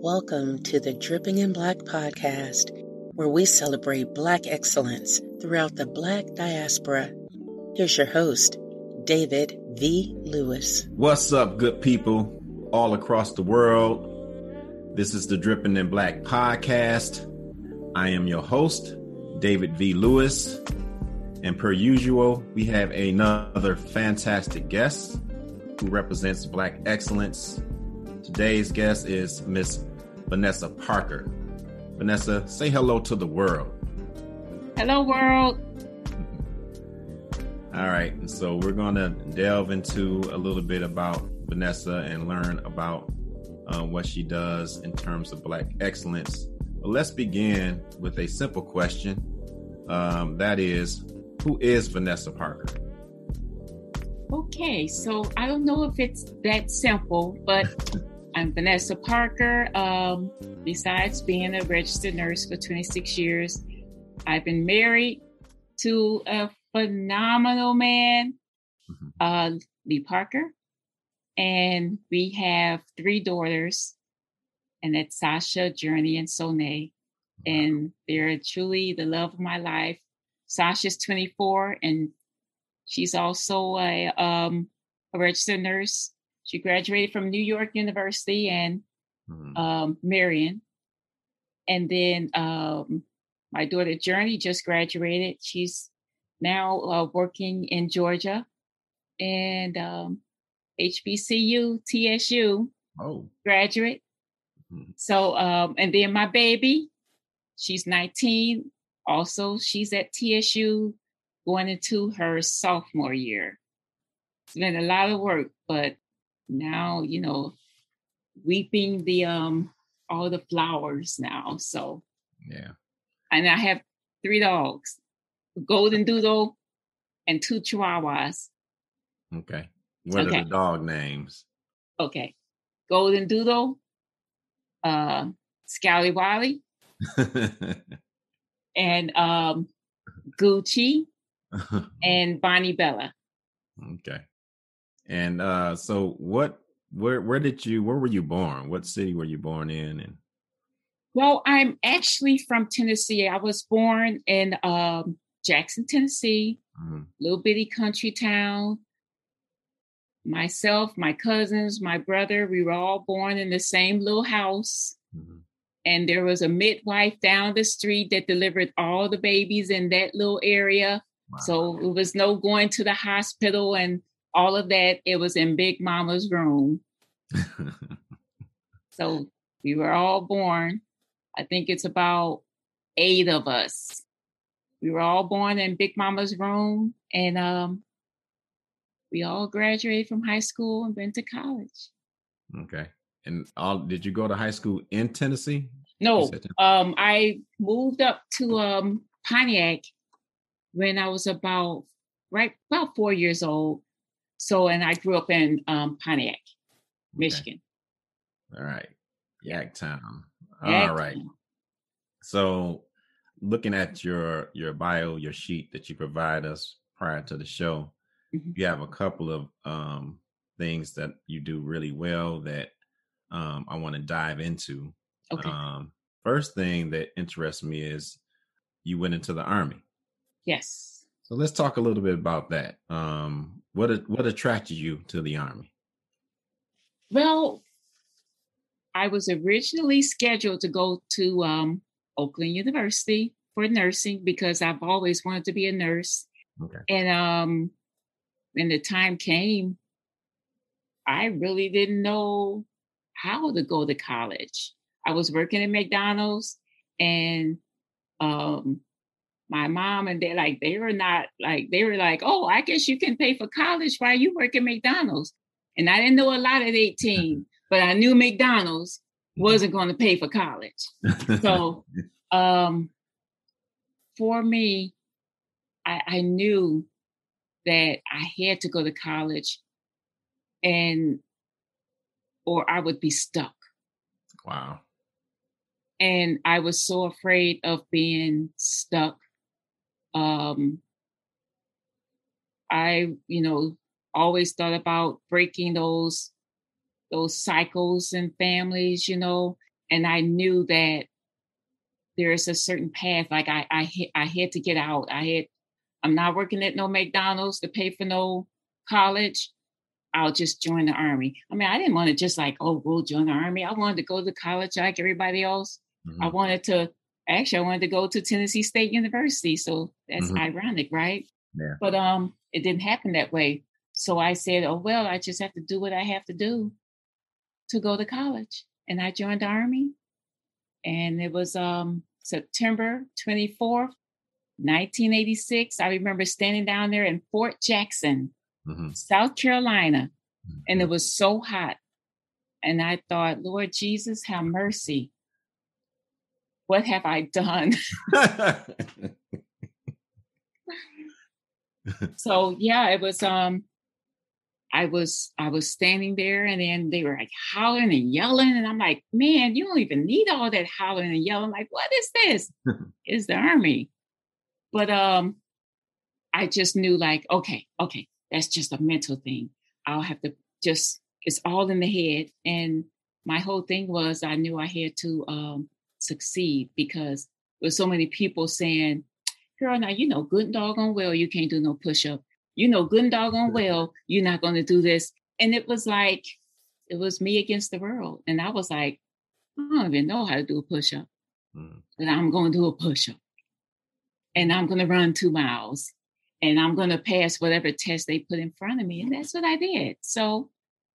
Welcome to the Dripping in Black podcast, where we celebrate Black excellence throughout the Black diaspora. Here's your host, David V. Lewis. What's up, good people all across the world? This is the Dripping in Black podcast. I am your host, David V. Lewis. And per usual, we have another fantastic guest who represents Black excellence. Today's guest is Miss Vanessa Parker. Vanessa, say hello to the world. Hello, world. All right, and so we're going to delve into a little bit about Vanessa and learn about uh, what she does in terms of Black excellence. But let's begin with a simple question. Um, that is, who is Vanessa Parker? Okay, so I don't know if it's that simple, but I'm Vanessa Parker. Um, besides being a registered nurse for 26 years, I've been married to a phenomenal man, mm-hmm. uh, Lee Parker, and we have three daughters, and that's Sasha, Journey, and Sonae. And they're truly the love of my life. Sasha's 24 and she's also a, um, a registered nurse. She graduated from New York University and mm-hmm. um, Marian. And then um, my daughter Journey just graduated. She's now uh, working in Georgia and um, HBCU, TSU oh. graduate. Mm-hmm. So, um, and then my baby, she's 19, also, she's at TSU going into her sophomore year. It's been a lot of work, but now, you know, weeping the um all the flowers now. So yeah. And I have three dogs, golden doodle and two chihuahuas. Okay. What okay. are the dog names? Okay. Golden Doodle, uh Scally Wally, and um, Gucci and Bonnie Bella. Okay. And uh, so what where where did you where were you born? What city were you born in and well, I'm actually from Tennessee. I was born in um, Jackson, Tennessee, mm-hmm. little bitty country town. Myself, my cousins, my brother, we were all born in the same little house. Mm-hmm and there was a midwife down the street that delivered all the babies in that little area. Wow. So it was no going to the hospital and all of that. It was in Big Mama's room. so we were all born. I think it's about eight of us. We were all born in Big Mama's room, and um, we all graduated from high school and went to college. Okay. And all did you go to high school in Tennessee? No. Um, I moved up to um Pontiac when I was about right about four years old. So and I grew up in um Pontiac, Michigan. Okay. All right. Yaktown. All right. So looking at your your bio, your sheet that you provide us prior to the show, mm-hmm. you have a couple of um things that you do really well that um, I want to dive into. Okay. Um, first thing that interests me is you went into the army. Yes. So let's talk a little bit about that. Um, what what attracted you to the army? Well, I was originally scheduled to go to um, Oakland University for nursing because I've always wanted to be a nurse. Okay. And um, when the time came, I really didn't know how to go to college. I was working at McDonald's and um my mom and they like they were not like they were like, oh, I guess you can pay for college while you work at McDonald's. And I didn't know a lot at 18, but I knew McDonald's wasn't going to pay for college. so um for me, I, I knew that I had to go to college and or I would be stuck. Wow. And I was so afraid of being stuck. Um, I, you know, always thought about breaking those those cycles and families, you know. and I knew that there is a certain path. Like I, I, I had to get out. I had, I'm not working at no McDonald's to pay for no college. I'll just join the army. I mean, I didn't want to just like, oh, we'll join the army. I wanted to go to college like everybody else. Mm-hmm. I wanted to actually I wanted to go to Tennessee State University. So that's mm-hmm. ironic, right? Yeah. But um it didn't happen that way. So I said, Oh well, I just have to do what I have to do to go to college. And I joined the army. And it was um September 24th, 1986. I remember standing down there in Fort Jackson, mm-hmm. South Carolina, mm-hmm. and it was so hot. And I thought, Lord Jesus, have mercy what have I done? so yeah, it was um I was I was standing there and then they were like hollering and yelling and I'm like, man, you don't even need all that hollering and yelling. Like, what is this? Is the army. But um I just knew like, okay, okay, that's just a mental thing. I'll have to just it's all in the head. And my whole thing was I knew I had to um succeed because with so many people saying, girl, now you know good and doggone well you can't do no push-up. You know good and doggone well you're not gonna do this. And it was like, it was me against the world. And I was like, I don't even know how to do a push-up. Mm. But I'm gonna do a push-up. And I'm gonna run two miles. And I'm gonna pass whatever test they put in front of me. And that's what I did. So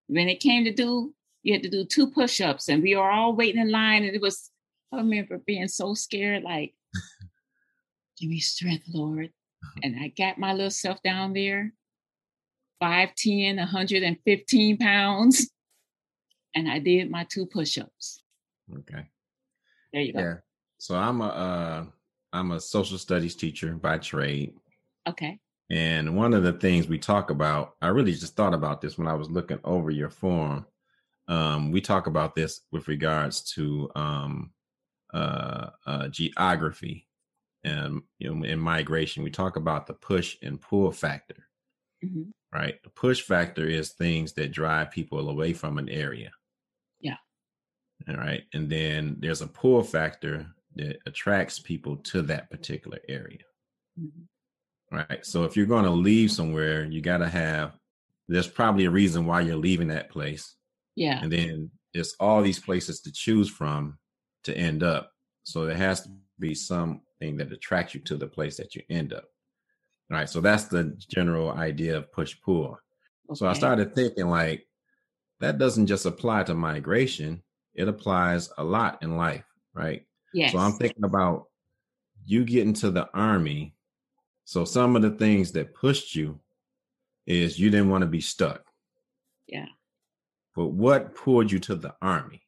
when it came to do, you had to do two push-ups and we were all waiting in line and it was I remember being so scared, like, give me strength, Lord. Uh-huh. And I got my little self down there, 5'10, 115 pounds. And I did my two push-ups. Okay. There you go. Yeah. So I'm a uh I'm a social studies teacher by trade. Okay. And one of the things we talk about, I really just thought about this when I was looking over your form. Um, we talk about this with regards to um, uh, uh, geography and you know in migration we talk about the push and pull factor mm-hmm. right? The push factor is things that drive people away from an area. Yeah. All right? And then there's a pull factor that attracts people to that particular area. Mm-hmm. right? So if you're going to leave somewhere you got to have there's probably a reason why you're leaving that place. Yeah. And then there's all these places to choose from to end up. So there has to be something that attracts you to the place that you end up. All right. So that's the general idea of push pull. Okay. So I started thinking like that doesn't just apply to migration, it applies a lot in life, right? Yes. So I'm thinking about you getting to the army. So some of the things that pushed you is you didn't want to be stuck. Yeah. But what pulled you to the army?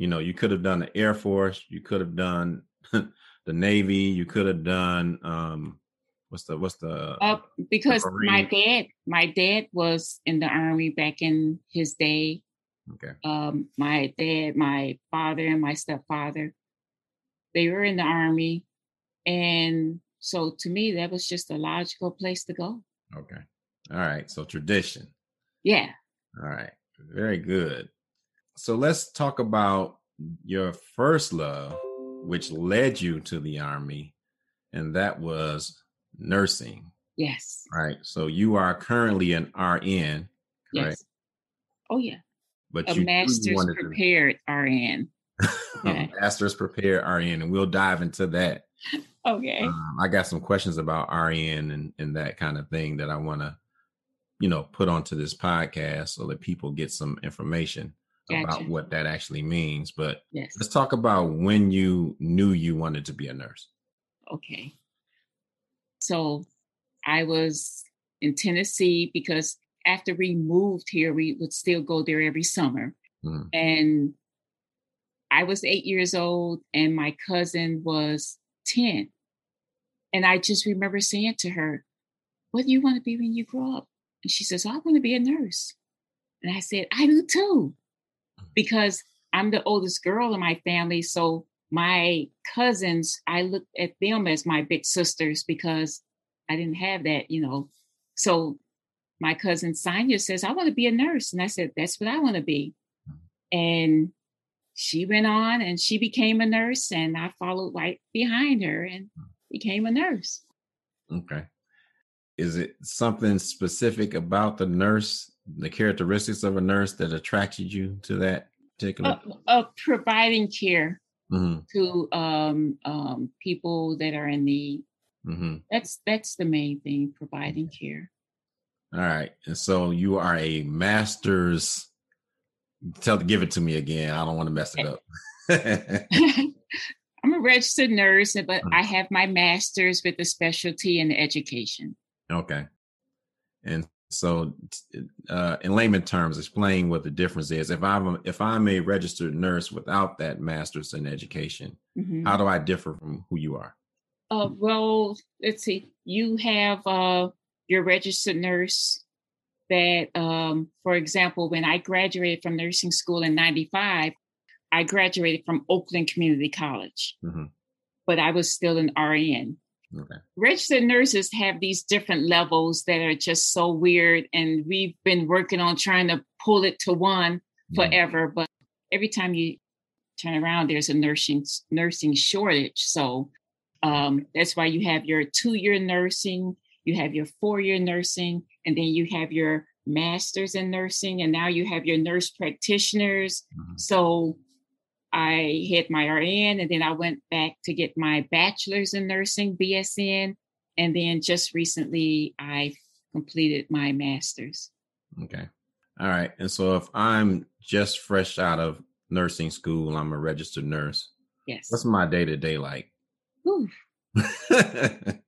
You know, you could have done the Air Force, you could have done the Navy, you could have done um what's the what's the uh, because the my dad my dad was in the army back in his day. Okay. Um my dad, my father and my stepfather, they were in the army. And so to me that was just a logical place to go. Okay. All right. So tradition. Yeah. All right. Very good. So let's talk about your first love, which led you to the army, and that was nursing. Yes. Right. So you are currently an RN. Yes. Right? Oh yeah. But a you master's prepared to... RN. Okay. master's prepared RN, and we'll dive into that. Okay. Um, I got some questions about RN and, and that kind of thing that I want to, you know, put onto this podcast so that people get some information gotcha. about what that actually means. But yes. let's talk about when you knew you wanted to be a nurse. Okay. So I was in Tennessee because after we moved here, we would still go there every summer. Mm. And I was eight years old and my cousin was 10. And I just remember saying to her, What do you want to be when you grow up? And she says, I want to be a nurse. And I said, I do too because I'm the oldest girl in my family. So my cousins, I looked at them as my big sisters because I didn't have that, you know. So my cousin Sonia says, I want to be a nurse. And I said, That's what I want to be. And she went on and she became a nurse, and I followed right behind her and became a nurse. Okay. Is it something specific about the nurse, the characteristics of a nurse that attracted you to that particular? Uh, uh, providing care hmm to um, um, people that are in need. hmm That's that's the main thing, providing care. All right. And so you are a master's. Tell give it to me again. I don't want to mess it up. I'm a registered nurse, but Mm. I have my master's with a specialty in education. okay. And so, uh, in layman terms, explain what the difference is. If I'm a, if I'm a registered nurse without that master's in education, Mhm. how do I differ from who you are? Uh, well, let's see. You have uh, your registered nurse that, um, for example, when I graduated from nursing school in 95, I graduated from Oakland Community College, Mhm. but I was still an RN. Okay. Registered nurses have these different levels that are just so weird. And we've been working on trying to pull it to one Mhm. forever. But every time you turn around, there's a nursing nursing shortage. So um, that's why you have your two year nursing, you have your four year nursing, and then you have your masters in nursing, and now you have your nurse practitioners. Mhm. So I had my RN, and then I went back to get my bachelor's in nursing, BSN, and then just recently I completed my master's. Okay. All right. And so if I'm just fresh out of nursing school, I'm a registered nurse. Yes. What's my day to day like?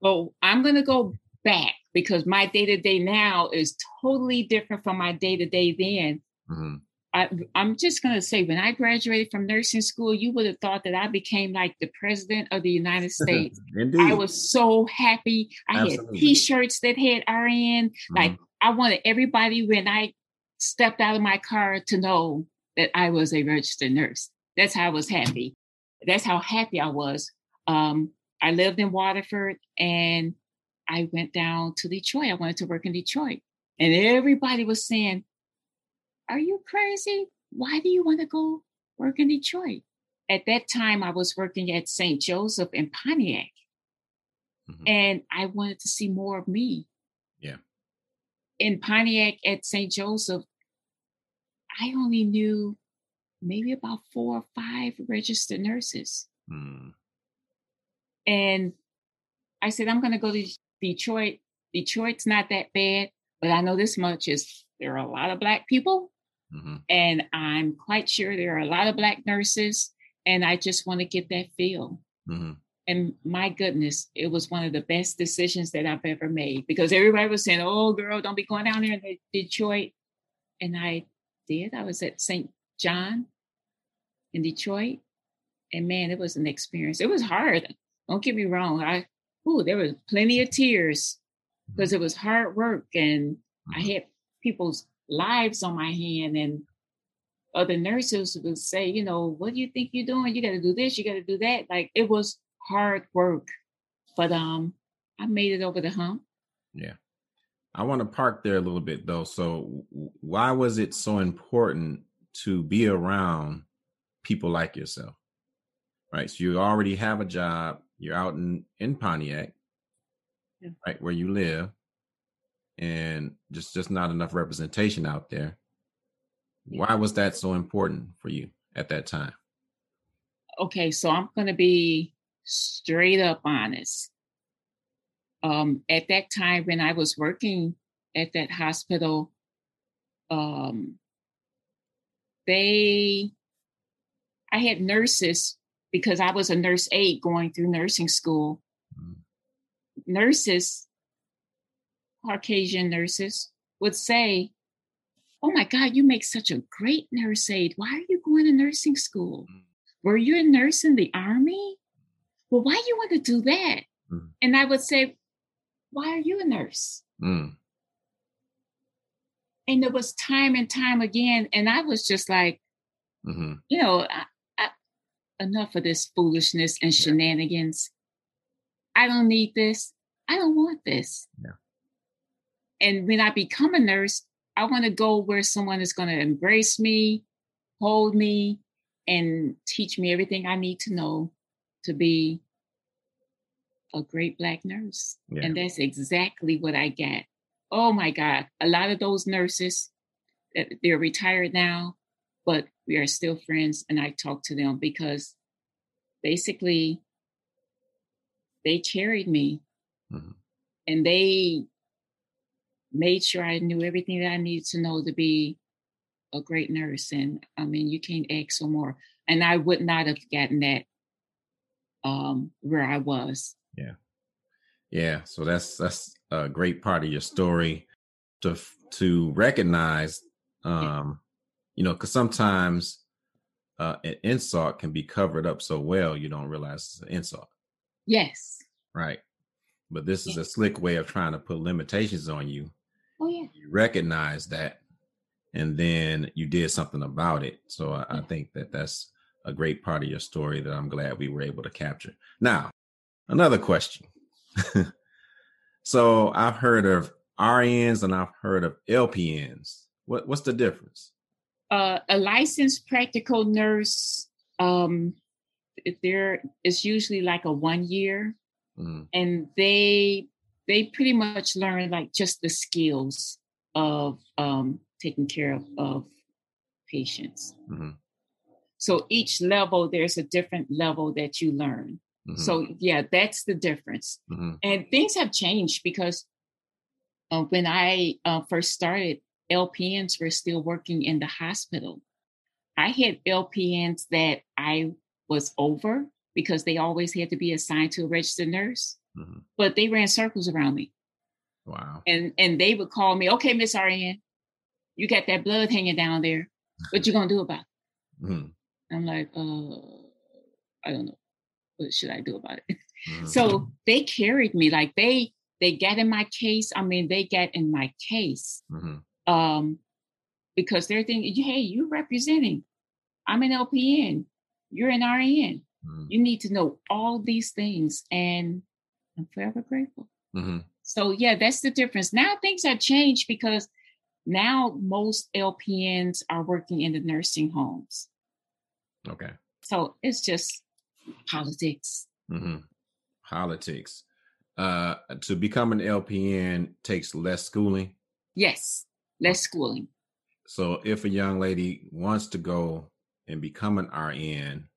Well, I'm going to go back because my day to day now is totally different from my day to day then. Mhm. I, I'm just going to say, when I graduated from nursing school, you would have thought that I became like the president of the United States. I was so happy. I Absolutely. had T-shirts that had RN. Like Mhm. I wanted everybody when I stepped out of my car to know that I was a registered nurse. That's how I was happy. That's how happy I was. Um, I lived in Waterford and I went down to Detroit. I wanted to work in Detroit. And everybody was saying, Are you crazy? Why do you want to go work in Detroit? At that time, I was working at St. Joseph in Pontiac Mhm. and I wanted to see more of me. Yeah. In Pontiac at St. Joseph, I only knew maybe about four or five registered nurses. Mm. And I said, I'm going to go to Detroit. Detroit's not that bad, but I know this much is there are a lot of Black people, Mhm. and I'm quite sure there are a lot of Black nurses, and I just want to get that feel. Mhm. And my goodness, it was one of the best decisions that I've ever made because everybody was saying, "Oh, girl, don't be going down there in Detroit," and I did. I was at St. John in Detroit, and man, it was an experience. It was hard. Don't get me wrong. I, ooh, there was plenty of tears because it was hard work, and I Mhm. had people's lives on my hand, and other nurses would say, you know, what do you think you're doing? You got to do this, you got to do that. Like it was hard work, but um, I made it over the hump. Yeah. I want to park there a little bit though. So why was it so important to be around people like yourself? Right. So you already have a job. You're out in, in Pontiac, Yeah. right where you live. And just just not enough representation out there. Why was that so important for you at that time? Okay, so I'm going to be straight up honest. Um, at that time when I was working at that hospital, um, they, I had nurses because I was a nurse aide going through nursing school. Mm. Nurses, Caucasian nurses, would say, Oh my God, you make such a great nurse aide. Why are you going to nursing school? Were you a nurse in the army? Well, why do you want to do that? Mm. And I would say, Why are you a nurse? Mm. And it was time and time again. And I was just like, hmm you know, I, I, enough of this foolishness and Yeah. shenanigans. I don't need this. I don't want this. Yeah. And when I become a nurse, I want to go where someone is going to embrace me, hold me, and teach me everything I need to know to be a great black nurse. Yeah. And that's exactly what I get. Oh my God. A lot of those nurses, eh, they're retired now, but we are still friends. And I talk to them because basically they carried me Mhm. and they made sure I knew everything that I needed to know to be a great nurse. And I mean, you can't ask for more. And I would not have gotten that um, where I was. Yeah, Yeah. so that's that's a great part of your story to to recognize, um, you know, because sometimes uh, an insult can be covered up so well you don't realize it's an insult, Yes. right? But this is a slick way of trying to put limitations on you. Oh, yeah. You recognize that, and then you did something about it. So I, I think that that's a great part of your story that I'm glad we were able to capture. Now, another question. so I've heard of RNs and I've heard of LPNs. What what's the difference? Uh, a licensed practical nurse, um, there is usually like a one year, Mhm, and they they pretty much learn like just the skills of um, taking care of, of patients. mhm, So each level, there's a different level that you learn. mhm, So yeah, that's the difference. mhm, And things have changed because uh, when I uh, first started, LPNs were still working in the hospital. I had LPNs that I was over because they always had to be assigned to a registered nurse, mhm. but they ran circles around me. Wow. And and they would call me, okay, Miss RN, you got that blood hanging down there. What you gonna do about it? Mhm, I'm like, uh, I don't know. What should I do about it? mhm, So they carried me like they they got in my case. I mean, they got in my case mhm, um, because they're thinking, hey, you're representing. I'm an LPN. You're an RN. mhm, You need to know all these things, and I'm forever grateful. mhm. So yeah, that's the difference. Now things have changed because now most LPNs are working in the nursing homes. Okay. So it's just politics. hmm Politics. Uh, to become an LPN takes less schooling. Yes, less schooling. So if a young lady wants to go and become an RN,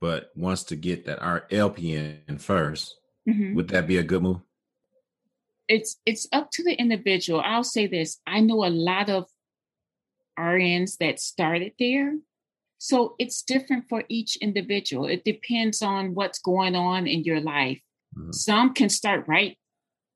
but wants to get that R- LPN 1st Mhm. would that be a good move? it's it's up to the individual. I'll say this: I know a lot of RNs that started there, so it's different for each individual. It depends on what's going on in your life. Mhm. Some can start right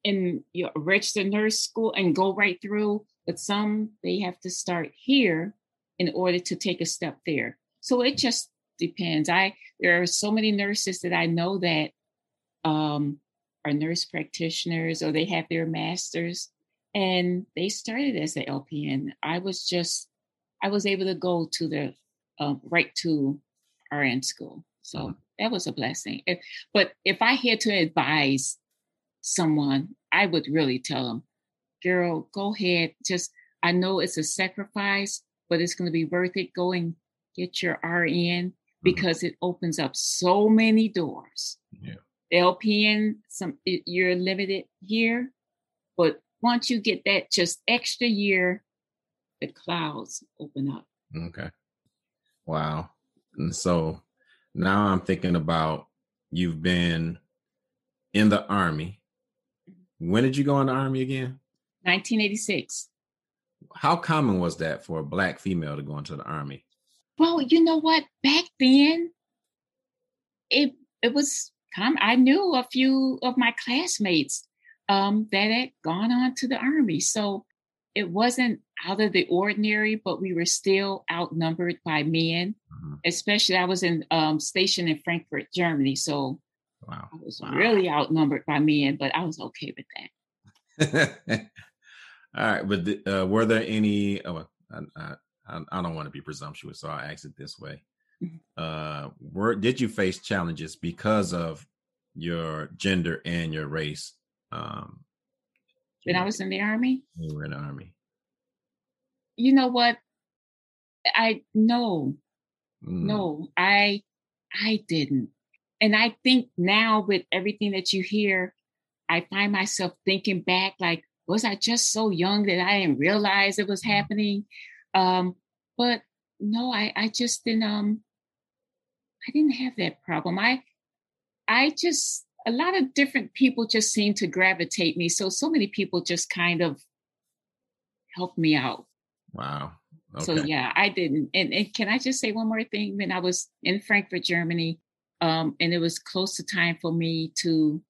in your registered nurse school and go right through, but some they have to start here in order to take a step there. So it just depends. I there are so many nurses that I know that um, are nurse practitioners or they have their masters and they started as an LPN. I was just I was able to go to the um, right to RN school, so Mhm. that was a blessing. If, but if I had to advise someone, I would really tell them, "Girl, go ahead. Just I know it's a sacrifice, but it's going to be worth it. Go and get your RN because it opens up so many doors." Yeah. LPN, some you're limited here, but once you get that just extra year, the clouds open up. Okay. Wow. And so now I'm thinking about you've been in the army. Mm-hmm. When did you go in the army again? 1986. How common was that for a black female to go into the army? Well, you know what? Back then, it it was com- I knew a few of my classmates um, that had gone on to the army, so it wasn't out of the ordinary. But we were still outnumbered by men. Mhm. Especially, I was in um, stationed in Frankfurt, Germany, so Wow. I was Wow. really outnumbered by men. But I was okay with that. All right, but the- uh, were there any? Oh, I, I, I don't want to be presumptuous, so I'll ask it this way. Uh, Were did you face challenges because of your gender and your race? Um, When I was in the army, you were in the army. you know what? I know Mm. No, I I didn't. And I think now with everything that you hear, I find myself thinking back like, was I just so young that I didn't realize it was mm. happening? Um, but no, I, I just didn't um I didn't have that problem. I I just a lot of different people just seem to gravitate me. So so many people just kind of helped me out. Wow. Okay. So yeah, I didn't. And, and, can I just say one more thing? When I was in Frankfurt, Germany, um, and it was close to time for me to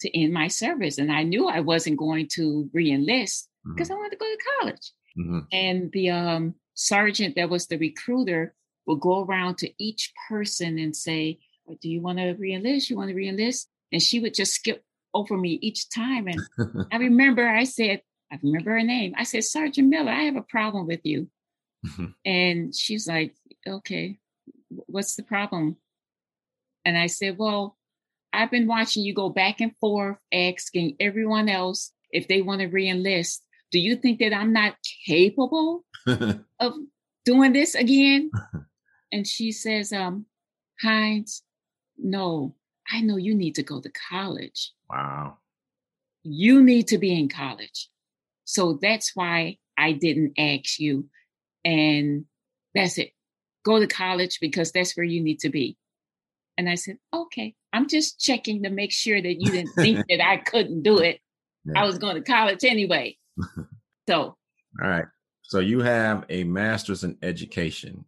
to end my service, and I knew I wasn't going to reenlist because mm-hmm. I wanted to go to college. Mm-hmm. And the um, sergeant that was the recruiter would go around to each person and say, oh, "Do you want to reenlist? You want to reenlist?" And she would just skip over me each time. And I remember I said, I remember her name. I said, Sergeant Miller, I have a problem with you. Mm-hmm. And she's like, okay, what's the problem? And I said, well, I've been watching you go back and forth asking everyone else if they want to reenlist. Do you think that I'm not capable of doing this again? and she says, um, Hines, no, I know you need to go to college. Wow. You need to be in college. So that's why I didn't ask you. And that's it. Go to college because that's where you need to be. And I said, okay, I'm just checking to make sure that you didn't think that I couldn't do it. Yeah. I was going to college anyway. so, all right. So you have a master's in education.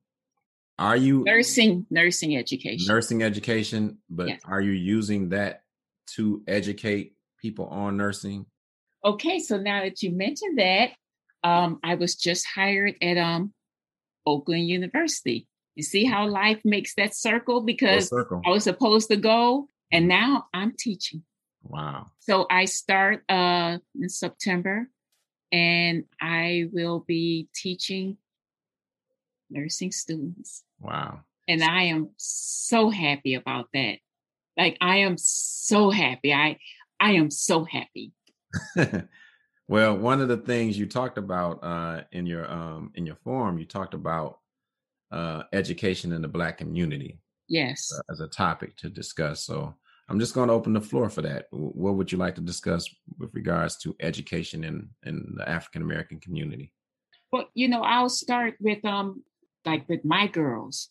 Are you nursing nursing education? Nursing education, but yes. are you using that to educate people on nursing? Okay, so now that you mentioned that, um, I was just hired at um, Oakland University. You see how life makes that circle because circle. I was supposed to go and now I'm teaching. Wow. So I start uh, in September and I will be teaching nursing students. Wow. And I am so happy about that. Like I am so happy. I I am so happy. well, one of the things you talked about uh, in your um, in your forum, you talked about uh, education in the Black community. Yes, uh, as a topic to discuss. So I'm just going to open the floor for that. What would you like to discuss with regards to education in in the African American community? Well, you know, I'll start with um like with my girls.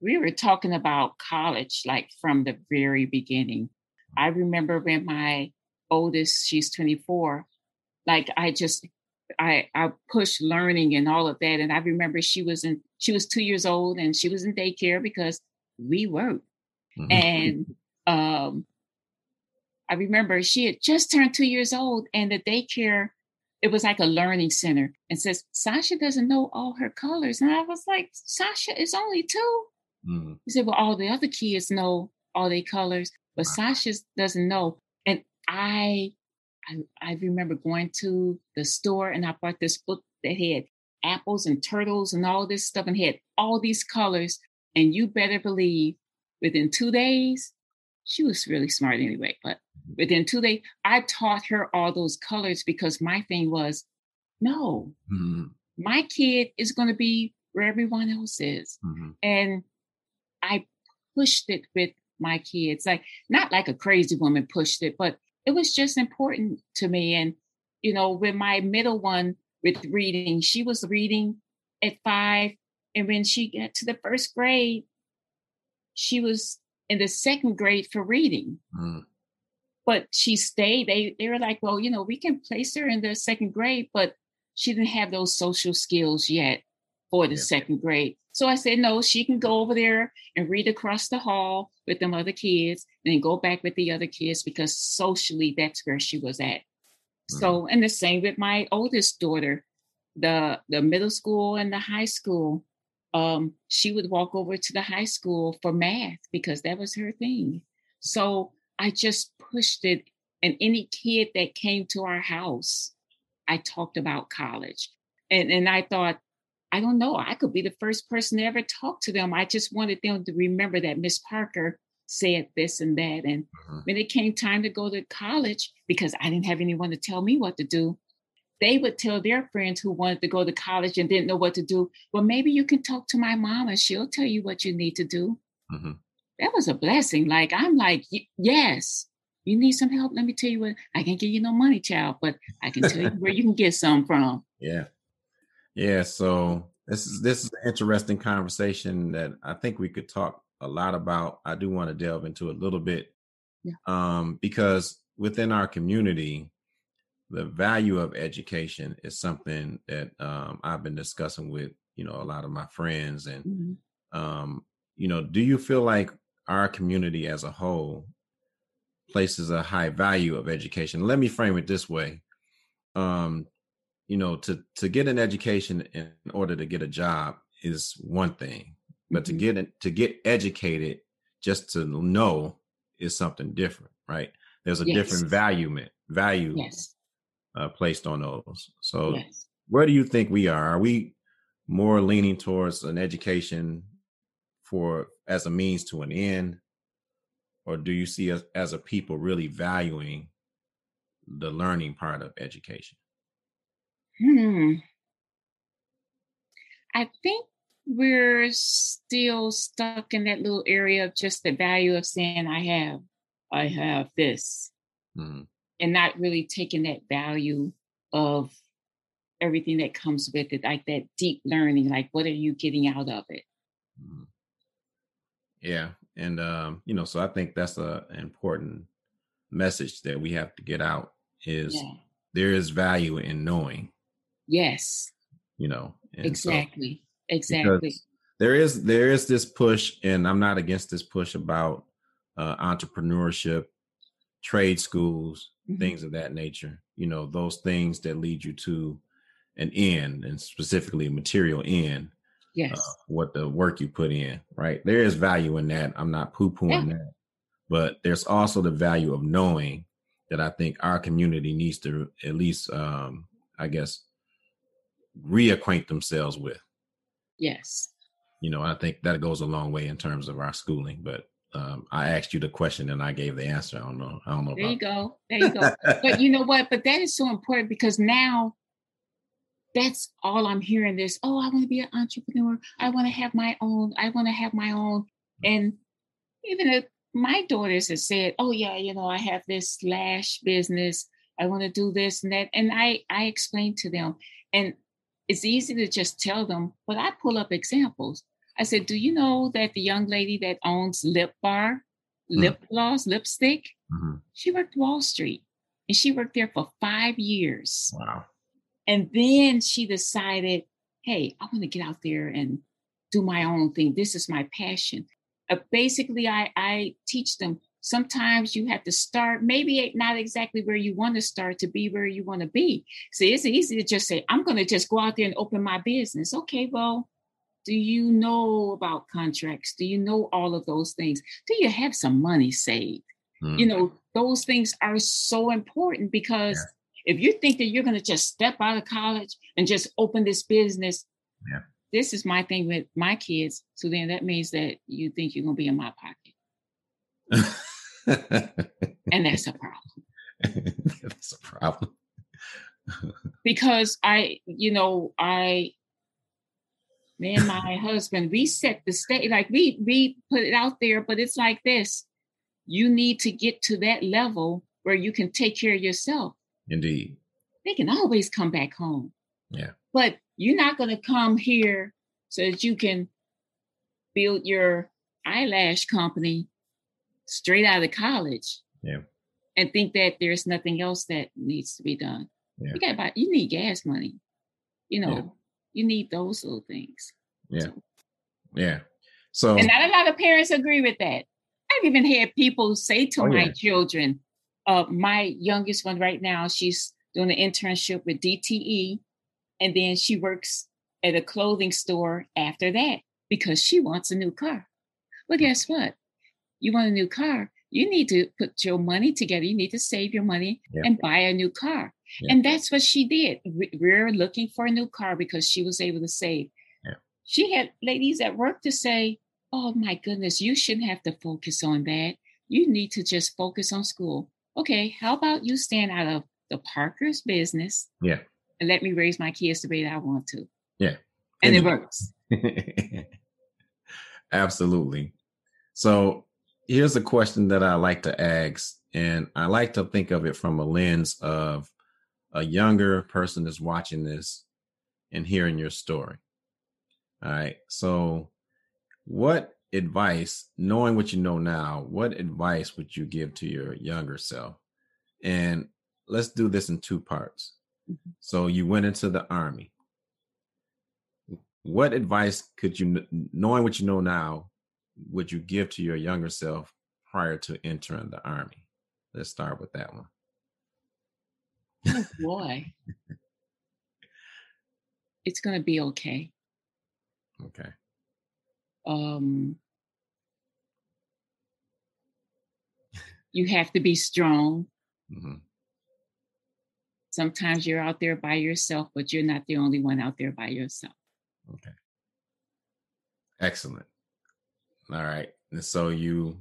We were talking about college like from the very beginning. I remember when my oldest, she's 24, like I just I I pushed learning and all of that. And I remember she was in she was two years old and she was in daycare because we worked. Mm-hmm. And um I remember she had just turned two years old and the daycare, it was like a learning center and says, Sasha doesn't know all her colors. And I was like, Sasha is only 2 mm-hmm. He said, Well, all the other kids know all their colors, but wow. Sasha doesn't know. I, I I remember going to the store and I bought this book that had apples and turtles and all this stuff and had all these colors. And you better believe within two days, she was really smart anyway, but within two days, I taught her all those colors because my thing was no, mm-hmm. my kid is going to be where everyone else is. Mm-hmm. And I pushed it with my kids, like not like a crazy woman pushed it, but it was just important to me. And, you know, with my middle one with reading, she was reading at five. And when she got to the first grade, she was in the second grade for reading. Mm. But she stayed. They they were like, well, you know, we can place her in the second grade, but she didn't have those social skills yet for the yeah. second grade. So I said, no, she can go over there and read across the hall with them other kids and then go back with the other kids because socially that's where she was at. Mm-hmm. So, and the same with my oldest daughter, the the middle school and the high school. Um, she would walk over to the high school for math because that was her thing. So I just pushed it. And any kid that came to our house, I talked about college. And and I thought I don't know. I could be the first person to ever talk to them. I just wanted them to remember that Miss Parker said this and that. And mm-hmm. when it came time to go to college, because I didn't have anyone to tell me what to do, they would tell their friends who wanted to go to college and didn't know what to do, well, maybe you can talk to my mom and she'll tell you what you need to do. Mm-hmm. That was a blessing. Like, I'm like, yes, you need some help. Let me tell you what, I can't give you no money, child, but I can tell you where you can get some from. Yeah. Yeah. So this is this is an interesting conversation that I think we could talk a lot about. I do want to delve into a little bit. Yeah. Um, because within our community, the value of education is something that um, I've been discussing with you know a lot of my friends and mm-hmm. um, you know do you feel like our community as a whole places a high value of education let me frame it this way um, you know to to get an education in order to get a job is one thing but mm-hmm. to get to get educated just to know is something different right there's a yes. different value value yes. Uh, placed on those so yes. where do you think we are are we more leaning towards an education for as a means to an end or do you see us as a people really valuing the learning part of education Hmm. I think we're still stuck in that little area of just the value of saying, I have, I have this, mm-hmm. And not really taking that value of everything that comes with it, like that deep learning, like what are you getting out of it? Mm-hmm. Yeah. And, um, you know, so I think that's a, an important message that we have to get out is yeah. there is value in knowing Yes. You know. exactly. So, exactly. There is there is this push, and I'm not against this push about uh, entrepreneurship, trade schools, mm-hmm. things of that nature. You know, those things that lead you to an end, and specifically material end. Uh, yes. Uh, what the work you put in, right? There is value in that. I'm not poo pooing yeah. that. But there's also the value of knowing that I think our community needs to at least, um, I guess, reacquaint themselves with. Yes. You know, I think that goes a long way in terms of our schooling. But um, I asked you the question and I gave the answer. I don't know. I don't know. There you go. There you go. but you know what? But that is so important because now that's all I'm hearing this. Oh, I want to be an entrepreneur. I want to have my own. I want to have my own. And even if my daughters have said, oh yeah, you know, I have this lash business. I want to do this and that. And I I explained to them. And it's easy to just tell them, but I pull up examples. I said, Do you know that the young lady that owns Lip Bar, mm-hmm. lip gloss, lipstick, mm-hmm. she worked Wall Street and she worked there for five years. Wow. And then she decided, Hey, I want to get out there and do my own thing. This is my passion. Uh, basically, I, I teach them sometimes you have to start maybe not exactly where you want to start to be where you want to be see it's easy to just say i'm going to just go out there and open my business okay well do you know about contracts do you know all of those things do you have some money saved mm. you know those things are so important because yeah. if you think that you're going to just step out of college and just open this business yeah. this is my thing with my kids so then that means that you think you're going to be in my pocket and that's a problem. that's a problem. because I, you know, I, me and my husband, we set the state, like we we put it out there, but it's like this: you need to get to that level where you can take care of yourself. Indeed, they can always come back home. Yeah, but you're not going to come here so that you can build your eyelash company straight out of college yeah. and think that there's nothing else that needs to be done. Yeah. You got buy, you need gas money. You know. You need those little things. Yeah. So. Yeah. So and not a lot of parents agree with that. I've even had people say to oh, my yeah. children, uh, my youngest one right now, she's doing an internship with DTE, and then she works at a clothing store after that because she wants a new car. Well, guess what? you want a new car, you need to put your money together. You need to save your money yeah. and buy a new car. Yeah. And that's what she did. We're looking for a new car because she was able to save. Yeah. She had ladies at work to say, Oh my goodness, you shouldn't have to focus on that. You need to just focus on school. Okay, how about you stand out of the Parker's business? Yeah. and let me raise my kids the way that I want to. Yeah. And, and it works. Absolutely. So here's a question that I like to ask, and I like to think of it from a lens of a younger person that's watching this and hearing your story. All right. So, what advice, knowing what you know now, what advice would you give to your younger self? And let's do this in two parts. Mm-hmm. So, you went into the army. What advice could you, knowing what you know now, would you give to your younger self prior to entering the army? Let's start with that one. Oh boy. it's going to be okay. Okay. Um you have to be strong. Mm-hmm. Sometimes you're out there by yourself, but you're not the only one out there by yourself. Okay. Excellent. All right. And so you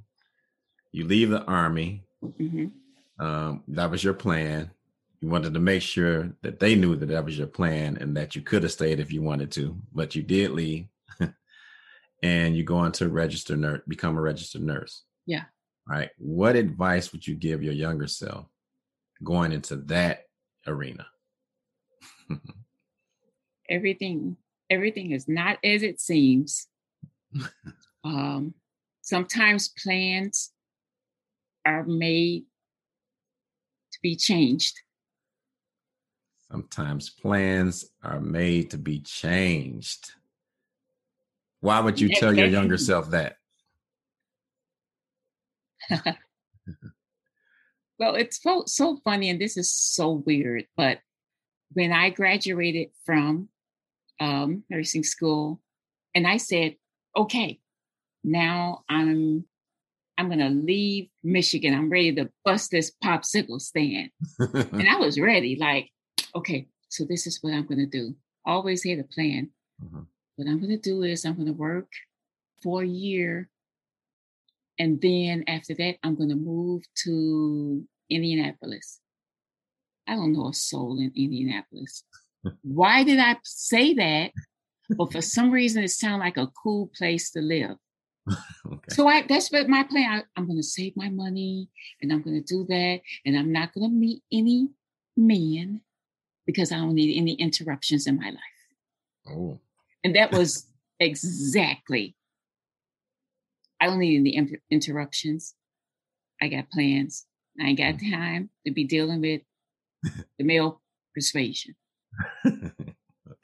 you leave the army. Mm-hmm. Um, that was your plan. You wanted to make sure that they knew that that was your plan and that you could have stayed if you wanted to, but you did leave. and you go on to register nurse, become a registered nurse. Yeah. All right. What advice would you give your younger self going into that arena? everything, everything is not as it seems. um, sometimes plans are made to be changed. Sometimes plans are made to be changed. Why would you tell your younger self that? well, it's so, so funny, and this is so weird, but when I graduated from um, nursing school, and I said, okay, now I'm I'm gonna leave Michigan. I'm ready to bust this popsicle stand. and I was ready, like, okay, so this is what I'm gonna do. Always had a plan. Mm-hmm. What I'm gonna do is I'm gonna work for a year. And then after that, I'm gonna move to Indianapolis. I don't know a soul in Indianapolis. Why did I say that? But for some reason, it sounded like a cool place to live. okay. So I that's what my plan. I, I'm going to save my money, and I'm going to do that, and I'm not going to meet any men because I don't need any interruptions in my life. Oh, and that was exactly. I don't need any inter- interruptions. I got plans. I ain't got mm. time to be dealing with the male persuasion.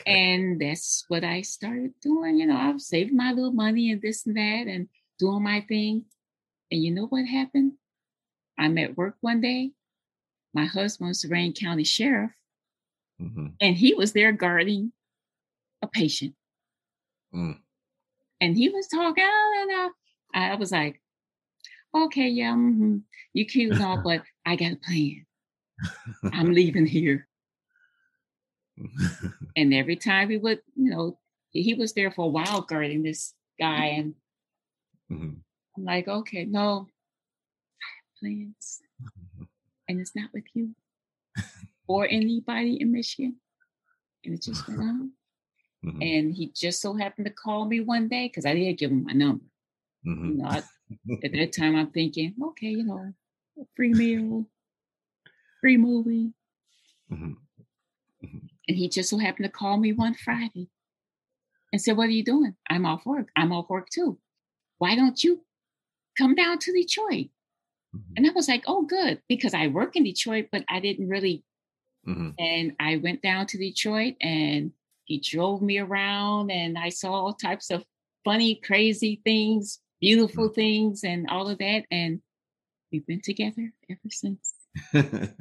And that's what I started doing. You know, I was saving my little money and this and that and doing my thing. And you know what happened? I'm at work one day. My husband's Wayne County Sheriff, mm-hmm. and he was there guarding a patient. Mm. And he was talking, oh, I was like, okay, yeah, mm-hmm. you cute and all, but I got a plan. I'm leaving here. and every time he would, you know, he was there for a while guarding this guy, and mm-hmm. I'm like, okay, no, I have plans, and it's not with you or anybody in Michigan, and it just went on. Mm-hmm. And he just so happened to call me one day because I didn't give him my number. Mm-hmm. You know, I, at that time, I'm thinking, okay, you know, free meal, free movie. Mm-hmm. mm-hmm. And he just so happened to call me one Friday and said, What are you doing? I'm off work. I'm off work too. Why don't you come down to Detroit? Mm-hmm. And I was like, Oh, good, because I work in Detroit, but I didn't really. Mm-hmm. And I went down to Detroit and he drove me around and I saw all types of funny, crazy things, beautiful mm-hmm. things, and all of that. And we've been together ever since.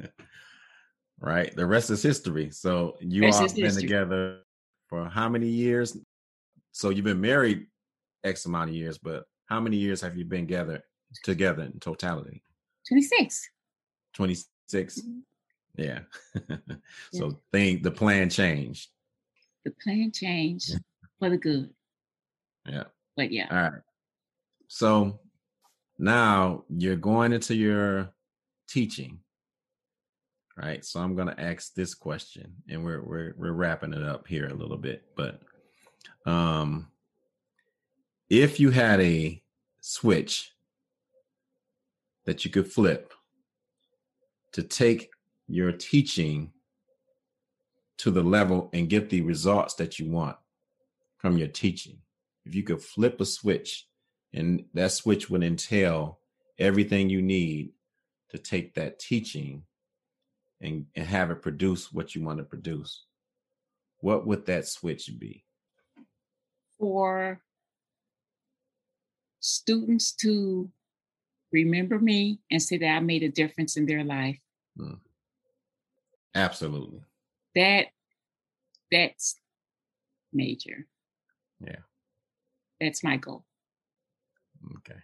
right? The rest is history. So you all been history. together for how many years? So you've been married X amount of years, but how many years have you been together together in totality? 26. 26. Mm-hmm. Yeah. so yeah. thing the plan changed. The plan changed for the good. Yeah. But yeah. All right. So now you're going into your teaching right? So I'm going to ask this question, and we're we're we're wrapping it up here a little bit, but um, if you had a switch that you could flip to take your teaching to the level and get the results that you want from your teaching. If you could flip a switch and that switch would entail everything you need to take that teaching and, and have it produce what you want to produce, what would that switch be? For students to remember me and say that I made a difference in their life. Hmm. Absolutely. That that's major. Yeah. That's my goal. Okay.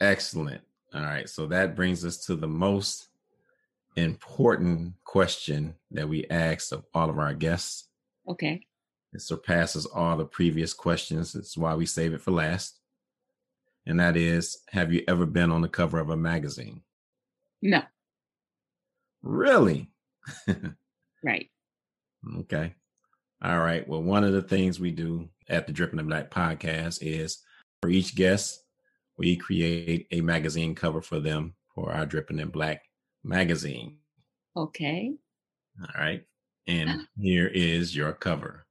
Excellent. All right. So that brings us to the most important question that we ask of all of our guests. Okay. It surpasses all the previous questions. It's why we save it for last. And that is Have you ever been on the cover of a magazine? No. Really? right. Okay. All right. Well, one of the things we do at the Dripping in Black podcast is for each guest, we create a magazine cover for them for our Dripping in Black magazine. Okay. All right. And here is your cover.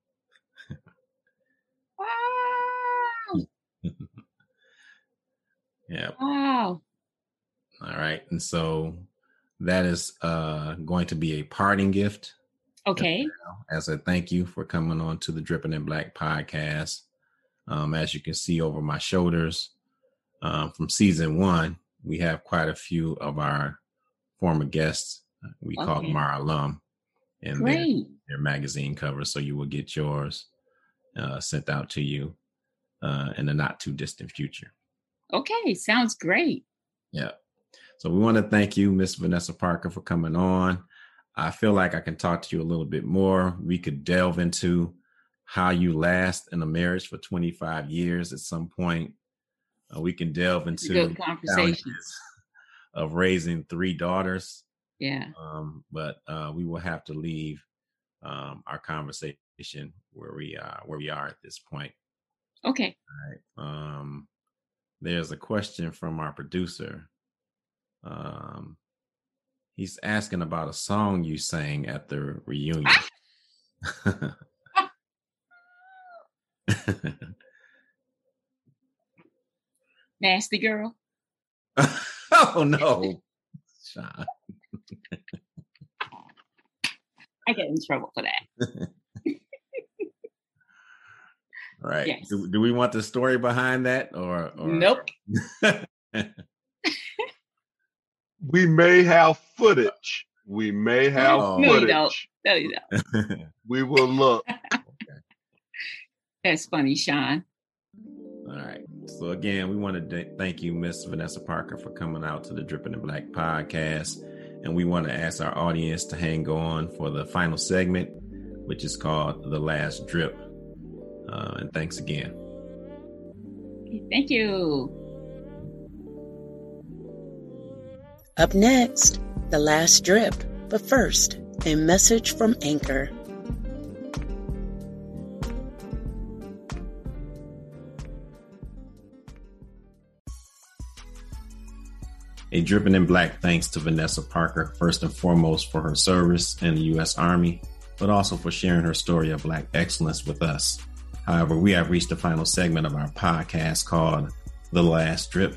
wow. yeah. Wow. All right. And so that is uh going to be a parting gift. Okay. As a thank you for coming on to the Dripping in Black podcast. Um, as you can see over my shoulders, um, from season one, we have quite a few of our former guests. We okay. call them our alum, and their, their, magazine covers. So you will get yours uh, sent out to you uh, in the not too distant future. Okay, sounds great. Yeah. So we want to thank you, Miss Vanessa Parker, for coming on. I feel like I can talk to you a little bit more. We could delve into how you last in a marriage for 25 years at some point. Uh, we can delve into good conversation of raising three daughters. Yeah. Um, but uh, we will have to leave um, our conversation where we are where we are at this point. Okay. All right. Um, there's a question from our producer. Um, he's asking about a song you sang at the reunion. Nasty girl. oh no, Sean. I get in trouble for that. right. Yes. Do, do, we want the story behind that or, or... nope? We may have footage. We may have oh. footage. No, you don't. No, you don't. we will look. That's funny, Sean. All right. So again, we want to thank you, Miss Vanessa Parker, for coming out to the Dripping in Black podcast, and we want to ask our audience to hang on for the final segment, which is called the Last Drip. Uh, and thanks again. Thank you. Up next, the last drip. But first, a message from Anchor. A dripping in black thanks to Vanessa Parker, first and foremost for her service in the U.S. Army, but also for sharing her story of black excellence with us. However, we have reached the final segment of our podcast called The Last Drip.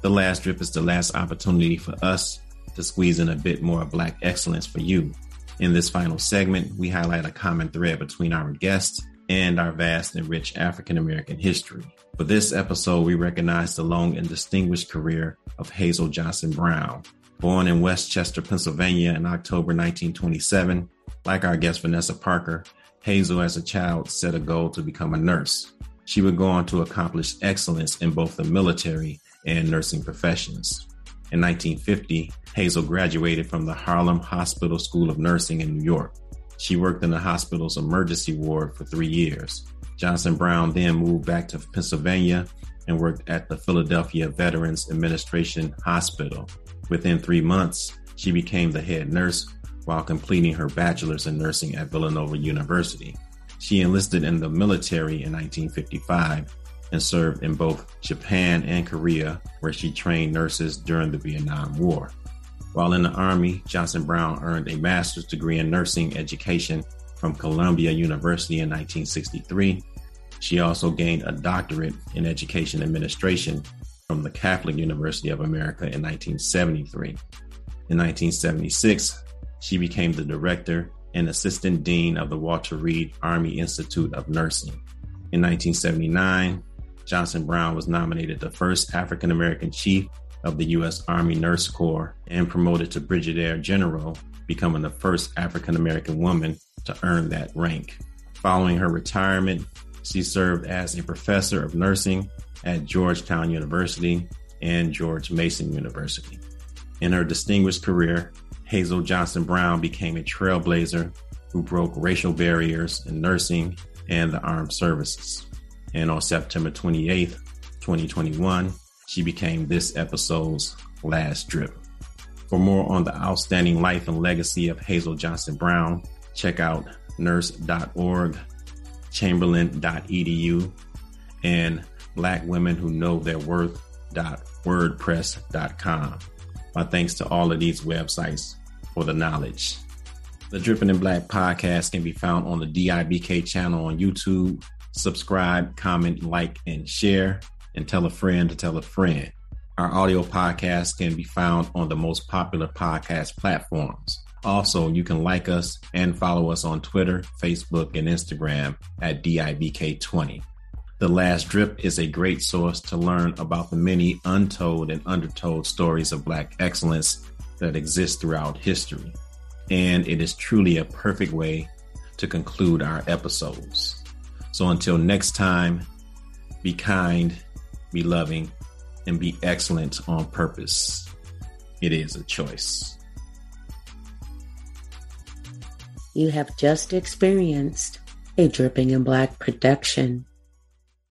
The Last Drip is the last opportunity for us to squeeze in a bit more black excellence for you. In this final segment, we highlight a common thread between our guests and our vast and rich African American history. For this episode, we recognize the long and distinguished career of Hazel Johnson Brown. Born in West Chester, Pennsylvania in October 1927, like our guest Vanessa Parker, Hazel as a child set a goal to become a nurse. She would go on to accomplish excellence in both the military and nursing professions. In 1950, Hazel graduated from the Harlem Hospital School of Nursing in New York. She worked in the hospital's emergency ward for three years. Johnson Brown then moved back to Pennsylvania and worked at the Philadelphia Veterans Administration Hospital. Within three months, She became the head nurse while completing her bachelor's in nursing at Villanova University. She enlisted in the military in 1955 and served in both Japan and Korea, where she trained nurses during the Vietnam War. While in the Army, Johnson Brown earned a master's degree in nursing education from Columbia University in 1963. She also gained a doctorate in education administration from the Catholic University of America in 1973. In 1976, she became the director and assistant dean of the Walter Reed Army Institute of Nursing. In 1979, Johnson Brown was nominated the first African American chief of the U.S. Army Nurse Corps and promoted to Brigadier General, becoming the first African American woman to earn that rank. Following her retirement, she served as a professor of nursing at Georgetown University and George Mason University. In her distinguished career, Hazel Johnson Brown became a trailblazer who broke racial barriers in nursing and the armed services and on September 28th, 2021, she became this episode's last drip. For more on the outstanding life and legacy of Hazel Johnson Brown, check out nurse.org, chamberlain.edu, and Black Women Who Know Their Worth.wordpress.com. My thanks to all of these websites for the knowledge. The Dripping in Black podcast can be found on the DIBK channel on YouTube subscribe, comment, like, and share, and tell a friend to tell a friend. Our audio podcast can be found on the most popular podcast platforms. Also, you can like us and follow us on Twitter, Facebook, and Instagram at DIBK20. The Last Drip is a great source to learn about the many untold and undertold stories of Black excellence that exist throughout history. And it is truly a perfect way to conclude our episodes. So until next time, be kind, be loving, and be excellent on purpose. It is a choice. You have just experienced a Dripping in Black production.